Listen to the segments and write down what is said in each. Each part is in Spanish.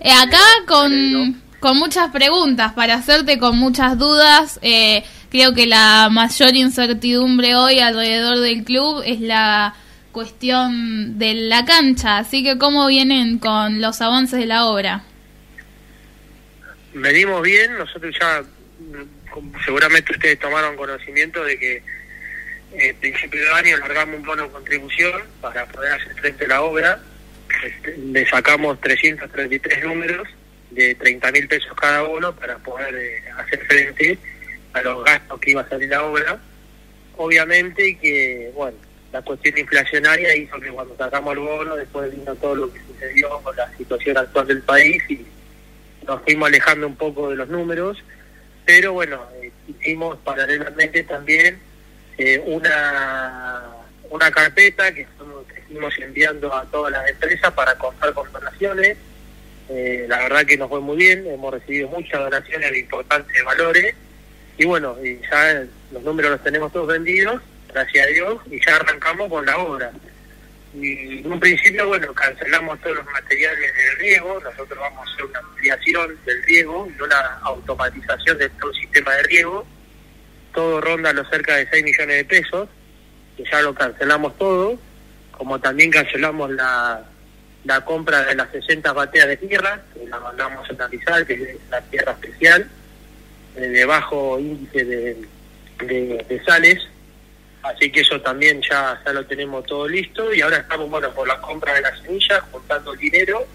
Eh, acá con, con muchas preguntas para hacerte, con muchas dudas. Eh, creo que la mayor incertidumbre hoy alrededor del club es la cuestión de la cancha. Así que, ¿cómo vienen con los avances de la obra? Venimos bien, nosotros ya, seguramente ustedes tomaron conocimiento de que en principio de año largamos un bono de contribución para poder hacer frente a la obra le sacamos 333 números de 30 mil pesos cada uno para poder eh, hacer frente a los gastos que iba a salir la obra. Obviamente que, bueno, la cuestión inflacionaria hizo que cuando sacamos el bono, después vino todo lo que sucedió con la situación actual del país y nos fuimos alejando un poco de los números, pero bueno, eh, hicimos paralelamente también eh, una, una carpeta que fuimos enviando a todas las empresas para contar con donaciones. Eh, la verdad que nos fue muy bien, hemos recibido muchas donaciones de importantes valores y bueno, y ya los números los tenemos todos vendidos, gracias a Dios, y ya arrancamos con la obra. Y en un principio, bueno, cancelamos todos los materiales del riego, nosotros vamos a hacer una ampliación del riego y una automatización de todo el sistema de riego, todo ronda los cerca de 6 millones de pesos, que ya lo cancelamos todo, como también cancelamos la, compra de las 60 bateas de tierra, que la mandamos a analizar, que es la tierra especial, eh, de bajo índice de, sales, así que eso también ya, ya lo tenemos todo listo y ahora estamos bueno por la compra de las semillas, juntando dinero.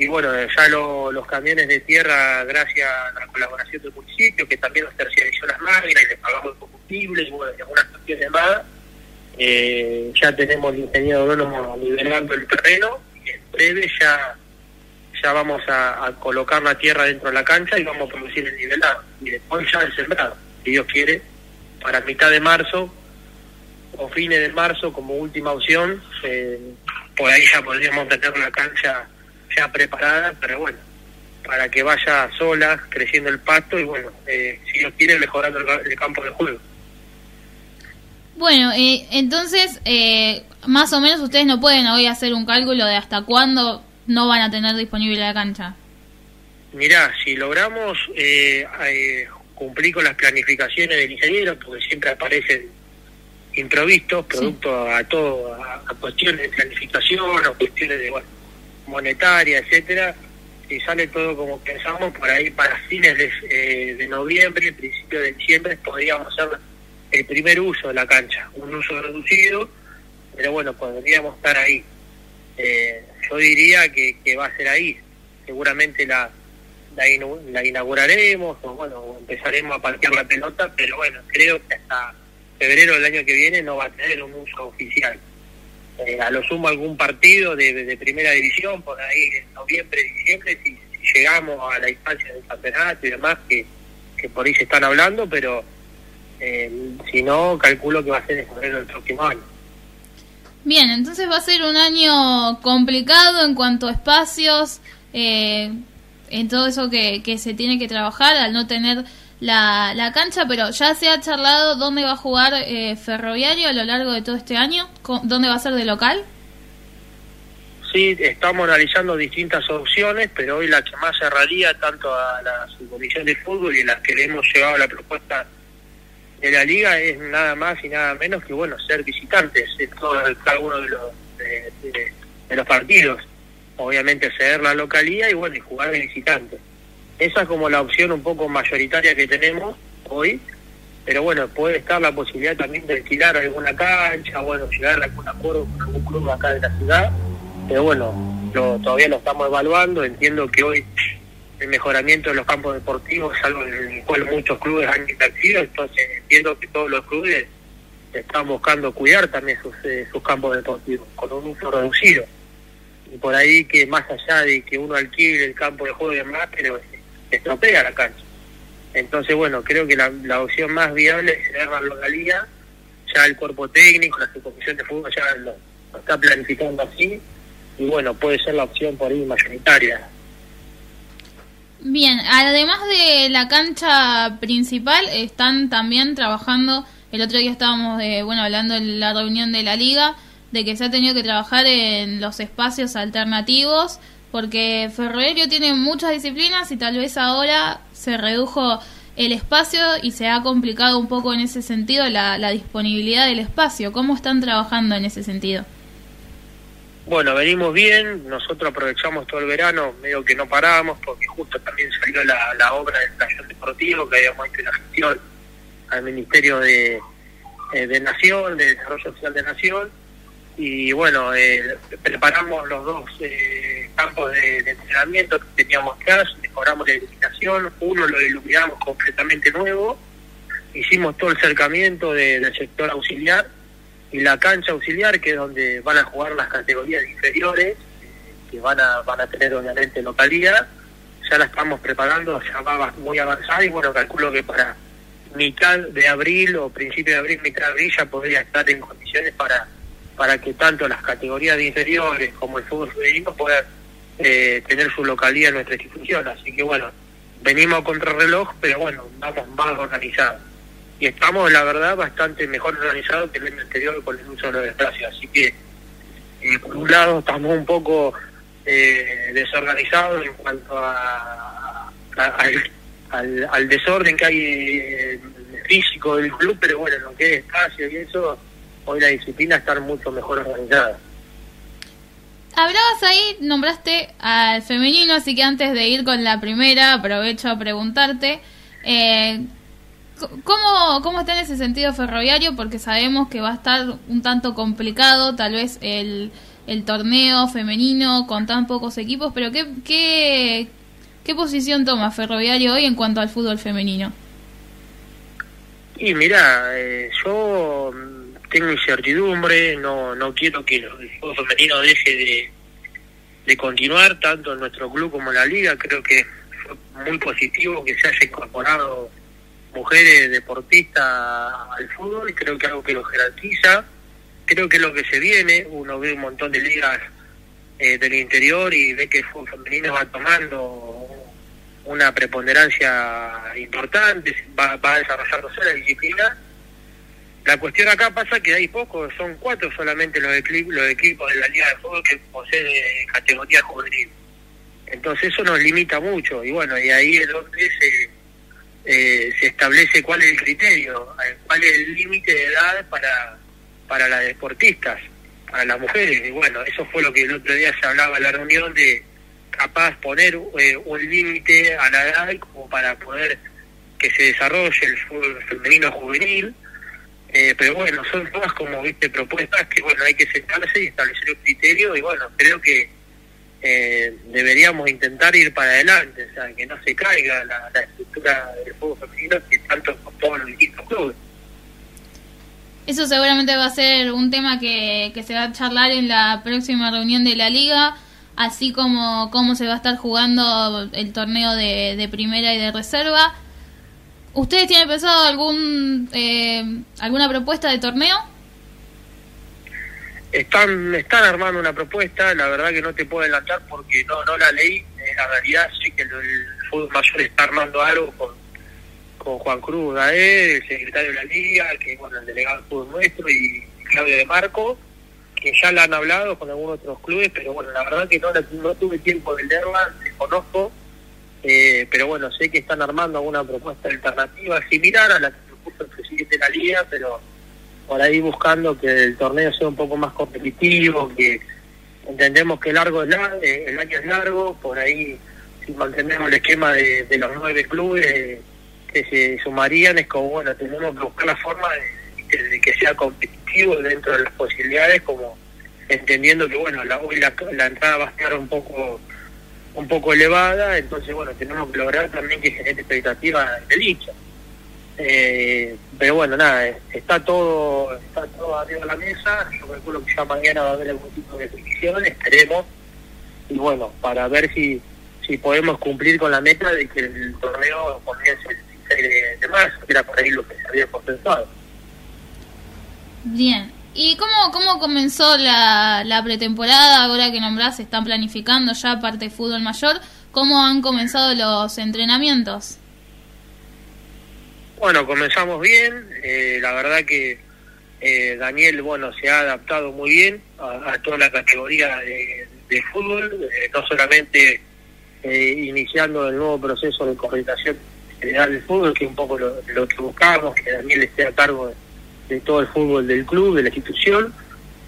Y bueno, ya los camiones de tierra, gracias a la colaboración del municipio, que también nos terciarizó las máquinas y les pagamos el combustible y bueno, algunas cuestiones más, eh, ya tenemos el ingeniero agrónomo nivelando el terreno y en breve ya ya vamos a, colocar la tierra dentro de la cancha y vamos a producir el nivelado y después ya el sembrado, si Dios quiere, para mitad de marzo o fines de marzo como última opción, eh, por ahí ya podríamos tener la cancha ya preparada, pero bueno, para que vaya sola, creciendo el pasto y bueno, eh, si Dios quiere, mejorando el campo de juego. Bueno, eh, entonces, eh, más o menos ustedes no pueden hoy hacer un cálculo de hasta cuándo no van a tener disponible la cancha. Mirá, si logramos eh, cumplir con las planificaciones del ingeniero, porque siempre aparecen improvistos, producto a todo, a, cuestiones de planificación, o cuestiones de bueno, monetaria, etcétera, si sale todo como pensamos, por ahí para fines de, de noviembre, principio de diciembre, podríamos hacer el primer uso de la cancha, un uso reducido, pero bueno, podríamos estar ahí. Eh, yo diría que, que, va a ser ahí, seguramente la, la, inauguraremos o bueno, empezaremos a partir la pelota, pero bueno, creo que hasta febrero del año que viene no va a tener un uso oficial. Eh, a lo sumo algún partido de, primera división, por ahí en noviembre, diciembre, si, si llegamos a la instancia del campeonato y demás, que, que por ahí se están hablando, pero eh, si no, calculo que va a ser en febrero del próximo año. Bien, entonces va a ser un año complicado en cuanto a espacios, eh, en todo eso que, que se tiene que trabajar al no tener la, la cancha, pero ya se ha charlado dónde va a jugar eh, Ferroviario a lo largo de todo este año, dónde va a ser de local. Sí, estamos analizando distintas opciones, pero hoy la que más cerraría tanto a la subcomisión de fútbol y la que le hemos llevado la propuesta de la liga es nada más y nada menos que bueno ser visitantes en todo, cada uno de los de, los partidos. Obviamente ceder la localía y bueno y jugar de visitante. Esa es como la opción un poco mayoritaria que tenemos hoy pero bueno puede estar la posibilidad también de alquilar alguna cancha bueno llegar a algún acuerdo con algún club acá de la ciudad pero bueno lo, todavía lo estamos evaluando. Entiendo que hoy el mejoramiento de los campos deportivos algo en el cual muchos clubes han invertido, entonces entiendo que todos los clubes están buscando cuidar también sus, eh, sus campos deportivos con un uso reducido. y por ahí que más allá de que uno alquile el campo de juego y demás, pero se estropea la cancha. Entonces, bueno, creo que la, opción más viable es crear la localidad, ya el cuerpo técnico, la comisión de fútbol ya lo, está planificando así, y bueno, puede ser la opción por ahí mayoritaria. Bien, además de la cancha principal, están también trabajando, el otro día estábamos, bueno, hablando de la reunión de la liga, de que se ha tenido que trabajar en los espacios alternativos, porque Ferroviario tiene muchas disciplinas y tal vez ahora se redujo el espacio y se ha complicado un poco en ese sentido la, la disponibilidad del espacio. ¿Cómo están trabajando en ese sentido? Bueno, venimos bien, nosotros aprovechamos todo el verano, medio que no paramos, porque justo también salió la, obra del taller deportivo, que habíamos hecho la gestión al Ministerio de, eh, de Nación, de Desarrollo Social de Nación, y bueno, eh, preparamos los dos eh, campos de, entrenamiento que teníamos acá, mejoramos la iluminación, uno lo iluminamos completamente nuevo, hicimos todo el cercamiento del sector auxiliar y la cancha auxiliar, que es donde van a jugar las categorías inferiores, que van a, van a tener obviamente localidad, ya la estamos preparando, ya va muy avanzada y bueno, calculo que para mitad de abril o principio de abril, mitad de abril ya podría estar en condiciones para para que tanto las categorías de inferiores como el fútbol femenino puedan eh, tener su localidad en nuestra institución. Así que bueno, venimos a contrarreloj, pero bueno, vamos más organizados. Y estamos, la verdad, bastante mejor organizados que el año anterior con el uso de los espacios. Así que, eh, por un lado, estamos un poco eh, desorganizados en cuanto a, al, desorden que hay físico del club, pero bueno, lo que es espacio y eso hoy la disciplina está mucho mejor organizada. Hablabas ahí, nombraste al femenino, así que antes de ir con la primera, aprovecho a preguntarte, eh, ¿cómo, ¿cómo está en ese sentido ferroviario? Porque sabemos que va a estar un tanto complicado, tal vez el, el torneo femenino con tan pocos equipos, pero ¿qué, qué, qué posición toma ferroviario hoy en cuanto al fútbol femenino? Y mira, eh, yo tengo incertidumbre, no, no quiero que el fútbol femenino deje de, de continuar, tanto en nuestro club como en la liga. Creo que fue muy positivo que se haya incorporado mujeres deportistas al fútbol, creo que algo que lo jerarquiza. Creo que lo que se viene, uno ve un montón de ligas eh, del interior y ve que el fútbol femenino va tomando una preponderancia importante, va, va desarrollándose la disciplina la cuestión acá pasa que hay pocos, son cuatro solamente los, los equipos de la Liga de Fútbol que poseen categoría juvenil. Entonces eso nos limita mucho y bueno, y ahí es donde se, eh, se establece cuál es el criterio, eh, cuál es el límite de edad para, para las deportistas, para las mujeres. Y bueno, eso fue lo que el otro día se hablaba en la reunión de capaz poner eh, un límite a la edad como para poder que se desarrolle el fútbol femenino juvenil eh, pero bueno, son todas como viste propuestas que bueno hay que sentarse y establecer un criterio y bueno, creo que eh, deberíamos intentar ir para adelante, o sea, que no se caiga la, estructura del juego femenino que tanto costó los distintos clubes. Eso seguramente va a ser un tema que, se va a charlar en la próxima reunión de la liga, así como cómo se va a estar jugando el torneo de, de primera y de reserva. ¿Ustedes tienen pensado algún eh, alguna propuesta de torneo? Están están armando una propuesta, la verdad que no te puedo adelantar porque no no la leí. La realidad sí que el, fútbol mayor está armando algo con, con Juan Cruz el secretario de la liga, que bueno el delegado del fútbol nuestro y Claudio de Marco, que ya la han hablado con algunos otros clubes, pero bueno la verdad que no, no tuve tiempo de leerla, desconozco eh, pero bueno, sé que están armando alguna propuesta alternativa similar a la que propuso el presidente de la liga, pero por ahí buscando que el torneo sea un poco más competitivo, que entendemos que largo es largo, eh, el año es largo, por ahí si mantenemos el esquema de, los nueve clubes que se sumarían, es como, bueno, tenemos que buscar la forma de, que sea competitivo dentro de las posibilidades, como entendiendo que, bueno, la, hoy la, la entrada va a estar un poco un poco elevada, entonces bueno, tenemos que lograr también que genere expectativa de dicha. Eh, pero bueno, nada, está todo está todo arriba de la mesa, yo calculo que ya mañana va a haber algún tipo de decisión, esperemos y bueno, para ver si si podemos cumplir con la meta de que el torneo comience el 16 de, marzo, que era por ahí lo que se había consensuado. Bien. ¿Y cómo, cómo comenzó la, la pretemporada? Ahora que nombrás, están planificando ya parte de fútbol mayor. ¿Cómo han comenzado los entrenamientos? Bueno, comenzamos bien. Eh, la verdad que eh, Daniel, bueno, se ha adaptado muy bien a, toda la categoría de, fútbol, eh, no solamente eh, iniciando el nuevo proceso de coordinación general del fútbol, que es un poco lo, que buscamos, que Daniel esté a cargo de, todo el fútbol del club, de la institución.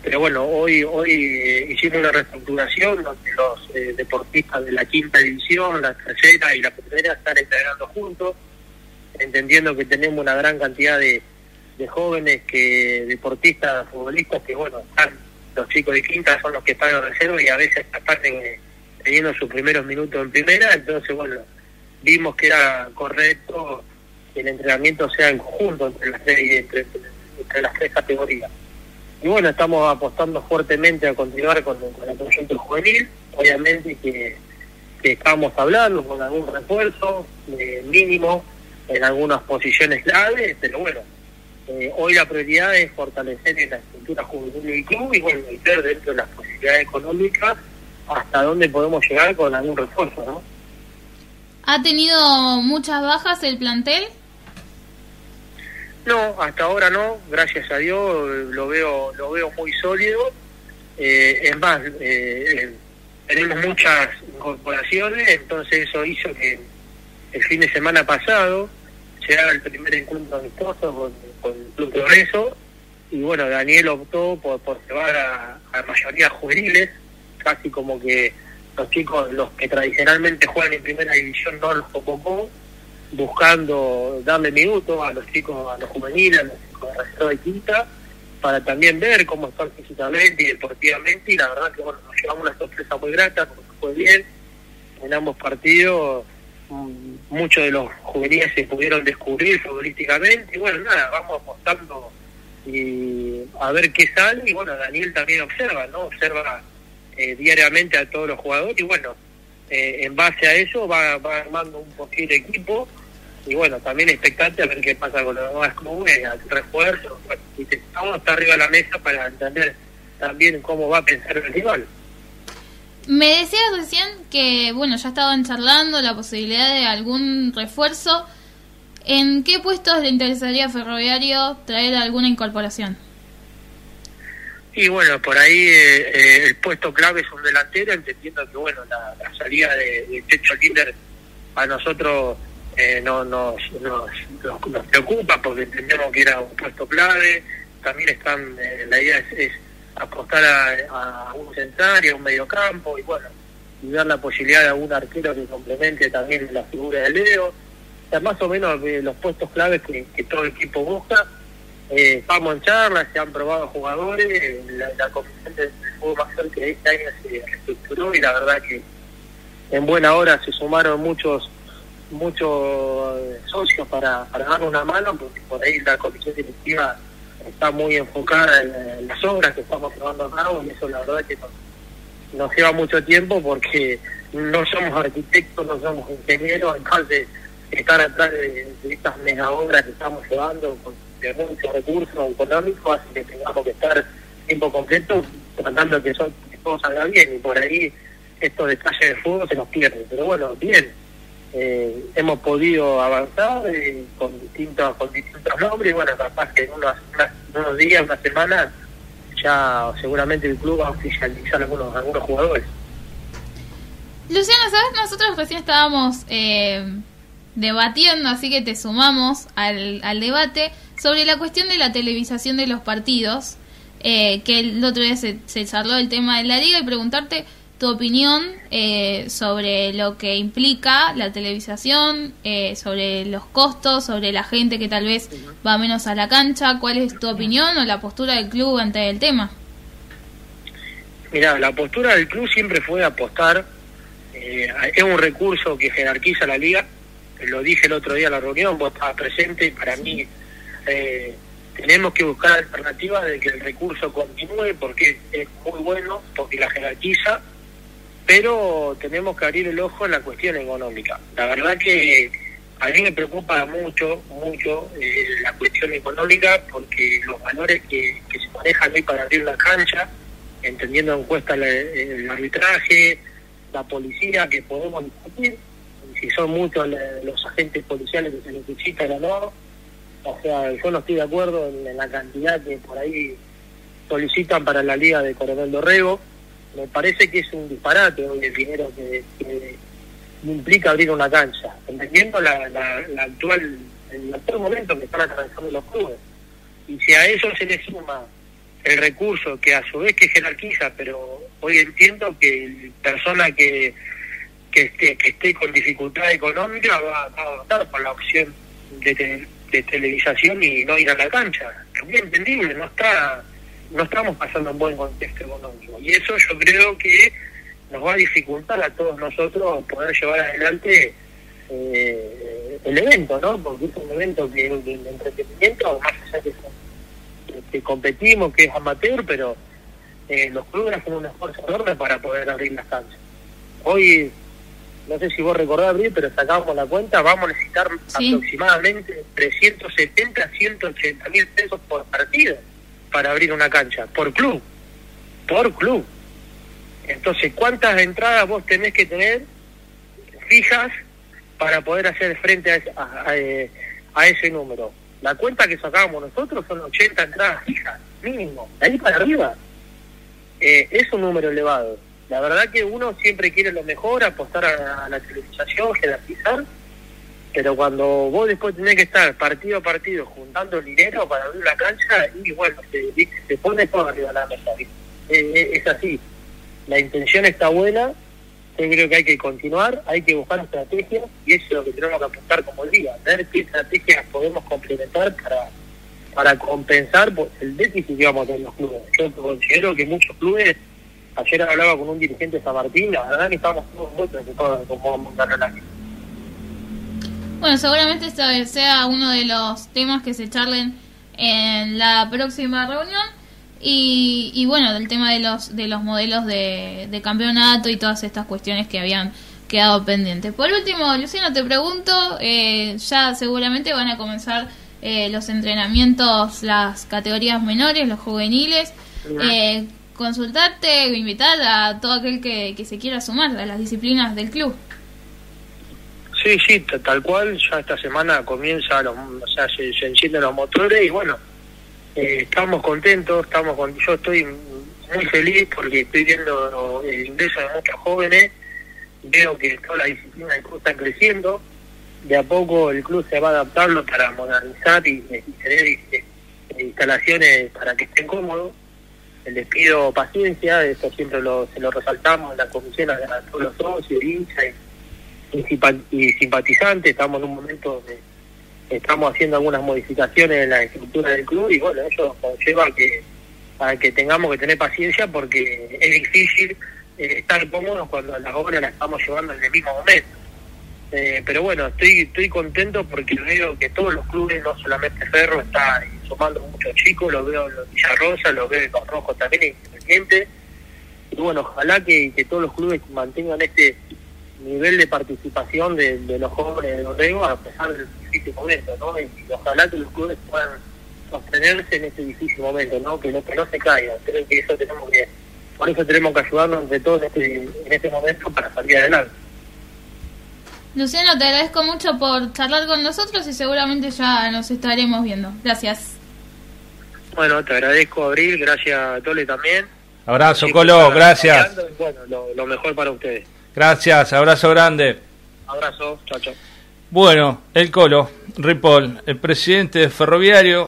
Pero bueno, hoy hoy hicimos una reestructuración donde los deportistas de la quinta división, la tercera y la primera están entrenando juntos, entendiendo que tenemos una gran cantidad de, de jóvenes que deportistas, futbolistas, que bueno, están los chicos de quinta son los que están en reserva y a veces aparte teniendo sus primeros minutos en primera, entonces bueno, vimos que era correcto que el entrenamiento sea en conjunto entre las tres, entre, las tres categorías. Y bueno, estamos apostando fuertemente a continuar con, el proyecto juvenil, obviamente que, que estamos hablando con algún refuerzo mínimo en algunas posiciones claves, pero bueno, eh, hoy la prioridad es fortalecer en la estructura juvenil del club y bueno, meter dentro de las posibilidades económicas hasta dónde podemos llegar con algún refuerzo, ¿no? ¿Ha tenido muchas bajas el plantel? No, hasta ahora no, gracias a Dios lo veo lo veo muy sólido. Eh, es más, eh, tenemos muchas incorporaciones, entonces eso hizo que el fin de semana pasado haga el primer encuentro amistoso con, con el Club Progreso. Y bueno, Daniel optó por, por llevar a, a mayoría juveniles casi como que los chicos, los que tradicionalmente juegan en primera división, no los convocó, buscando darle minutos a los chicos, a los juveniles, a los chicos de reserva de quinta, para también ver cómo están físicamente y deportivamente, y la verdad que bueno, nos llevamos una sorpresa muy grata, porque fue bien, en ambos partidos muchos de los juveniles se pudieron descubrir futbolísticamente, y bueno, nada, vamos apostando y a ver qué sale, y bueno, Daniel también observa, ¿no? Observa eh, diariamente a todos los jugadores. Y bueno, eh, en base a eso va, va armando un posible equipo. Y bueno, también expectante a ver qué pasa con los nuevas clubes, al refuerzo, bueno, y estamos hasta arriba de la mesa para entender también cómo va a pensar el rival. Me decías recién que, bueno, ya estaban charlando la posibilidad de algún refuerzo. ¿En qué puestos le interesaría a Ferroviario traer alguna incorporación? Y bueno, por ahí eh, eh, el puesto clave es un delantero, entendiendo que bueno, la, salida de, Techo Kinder a nosotros eh, no nos, nos, nos, preocupa porque entendemos que era un puesto clave. También están, la idea es, apostar a, un central a un mediocampo y bueno, y dar la posibilidad de algún arquero que complemente también la figura de Leo. O sea, más o menos los puestos claves que, todo el equipo busca eh, estamos en charlas, se han probado jugadores, la, la comisión del fútbol mayor que este año se reestructuró y la verdad que en buena hora se sumaron muchos muchos eh, socios para, para dar una mano, porque por ahí la comisión directiva está muy enfocada en, las obras que estamos llevando a cabo y eso la verdad que nos, lleva mucho tiempo porque no somos arquitectos, no somos ingenieros, entonces estar atrás de, estas mega obras que estamos llevando con de muchos recursos económicos hace que tengamos que estar tiempo completo tratando de que, todo salga bien y por ahí estos detalles de fútbol se nos pierden. Pero bueno, bien, eh, hemos podido avanzar eh, con distintos con distintos nombres y bueno, capaz que en unos, unos días, una semana, ya seguramente el club va a oficializar algunos, algunos jugadores. Luciano, ¿sabes? Nosotros recién estábamos eh, debatiendo, así que te sumamos al, al debate sobre la cuestión de la televisación de los partidos, eh, que el otro día se, se, charló el tema de la liga y preguntarte tu opinión eh, sobre lo que implica la televisación, eh, sobre los costos, sobre la gente que tal vez va menos a la cancha. ¿Cuál es tu opinión o la postura del club ante el tema? Mira, la postura del club siempre fue apostar. es un recurso que jerarquiza la liga. Lo dije el otro día en la reunión, vos estabas presente y para mí eh, tenemos que buscar alternativas de que el recurso continúe porque es muy bueno, porque la jerarquiza, pero tenemos que abrir el ojo en la cuestión económica. La verdad que a mí me preocupa mucho, mucho eh, la cuestión económica porque los valores que, se manejan hoy para abrir una cancha, entendiendo en cuesta el, arbitraje, la policía, que podemos discutir, si son muchos los agentes policiales que se necesitan o no. O sea, yo no estoy de acuerdo en, la cantidad que por ahí solicitan para la Liga de Coronel Dorrego me parece que es un disparate hoy el dinero que, implica abrir una cancha, entendiendo la, la, actual, el actual momento que están atravesando los clubes. Y si a eso se le suma el recurso que a su vez que jerarquiza, pero hoy entiendo que persona que, que, esté, que esté con dificultad económica va, a optar por la opción de, de televisación y no ir a la cancha. Es muy entendible, no está no estamos pasando un buen contexto económico. Y eso yo creo que nos va a dificultar a todos nosotros poder llevar adelante eh, el evento, ¿no? Porque es un evento que de, entretenimiento, más allá que, que competimos, que es amateur, pero eh, los clubes hacen un esfuerzo enorme para poder abrir las canchas. Hoy, no sé si vos recordás abrir, pero sacamos la cuenta, vamos a necesitar aproximadamente 370, 180 mil pesos por partido para abrir una cancha, por club, por club. Entonces, ¿cuántas entradas vos tenés que tener fijas para poder hacer frente a, eh, a, ese número? La cuenta que sacábamos nosotros son 80 entradas fijas, mínimo, de ahí para arriba. Eh, es un número elevado. La verdad que uno siempre quiere lo mejor, apostar a, la televisación, jerarquizar, pero cuando vos después tenés que estar partido a partido juntando dinero para abrir la cancha, y bueno, se, pone todo arriba de la mesa. Es, así. La intención está buena, yo creo que hay que continuar, hay que buscar estrategias, y eso es lo que tenemos que apuntar como día, ver qué estrategias podemos complementar para para compensar el déficit que vamos a tener los clubes. Yo considero que muchos clubes, ayer hablaba con un dirigente de San Martín, la verdad que estamos todos muy preocupados de cómo vamos a la bueno, seguramente este sea uno de los temas que se charlen en la próxima reunión. Y, y bueno, del tema de los, de los modelos de, de campeonato y todas estas cuestiones que habían quedado pendientes. Por último, Luciano, te pregunto, eh, ya seguramente van a comenzar eh, los entrenamientos, las categorías menores, los juveniles. Eh, consultarte, invitar a todo aquel que, que se quiera sumar a las disciplinas del club. Sí, sí, tal cual. Ya esta semana comienza, los, o sea, se, encienden los motores y bueno, eh, estamos contentos, estamos con, yo estoy muy feliz porque estoy viendo el ingreso de muchos jóvenes, veo que toda la disciplina del club está creciendo, de a poco el club se va adaptando para modernizar y, tener este, instalaciones para que estén cómodos. Les pido paciencia, eso siempre lo, se lo resaltamos en la comisión a, todos los socios, hinchas y simpatizantes, estamos en un momento donde estamos haciendo algunas modificaciones en la estructura del club y bueno, eso conlleva a que, a que tengamos que tener paciencia porque es difícil eh, estar cómodos cuando las obras las estamos llevando en el mismo momento. Eh, pero bueno, estoy estoy contento porque veo que todos los clubes, no solamente Ferro, está sumando muchos chicos, lo veo en Villarrosa, lo veo en los también, Independiente. Y bueno, ojalá que, que todos los clubes mantengan este nivel de participación de, los jóvenes de Dorrego a pesar del difícil momento, ¿no? Y, ojalá que los clubes puedan sostenerse en ese difícil momento, ¿no? Que no, que no se caigan. Creo que eso tenemos que, por eso tenemos que ayudarnos entre todos en este, en este momento para salir adelante. Luciano, te agradezco mucho por charlar con nosotros y seguramente ya nos estaremos viendo. Gracias. Bueno, te agradezco, Abril, gracias Tole también. Abrazo, Colo, gracias. Bueno, lo mejor para ustedes. Gracias, abrazo grande. Abrazo, chao, chao. Bueno, el Colo, Ripoll, el presidente de Ferroviario.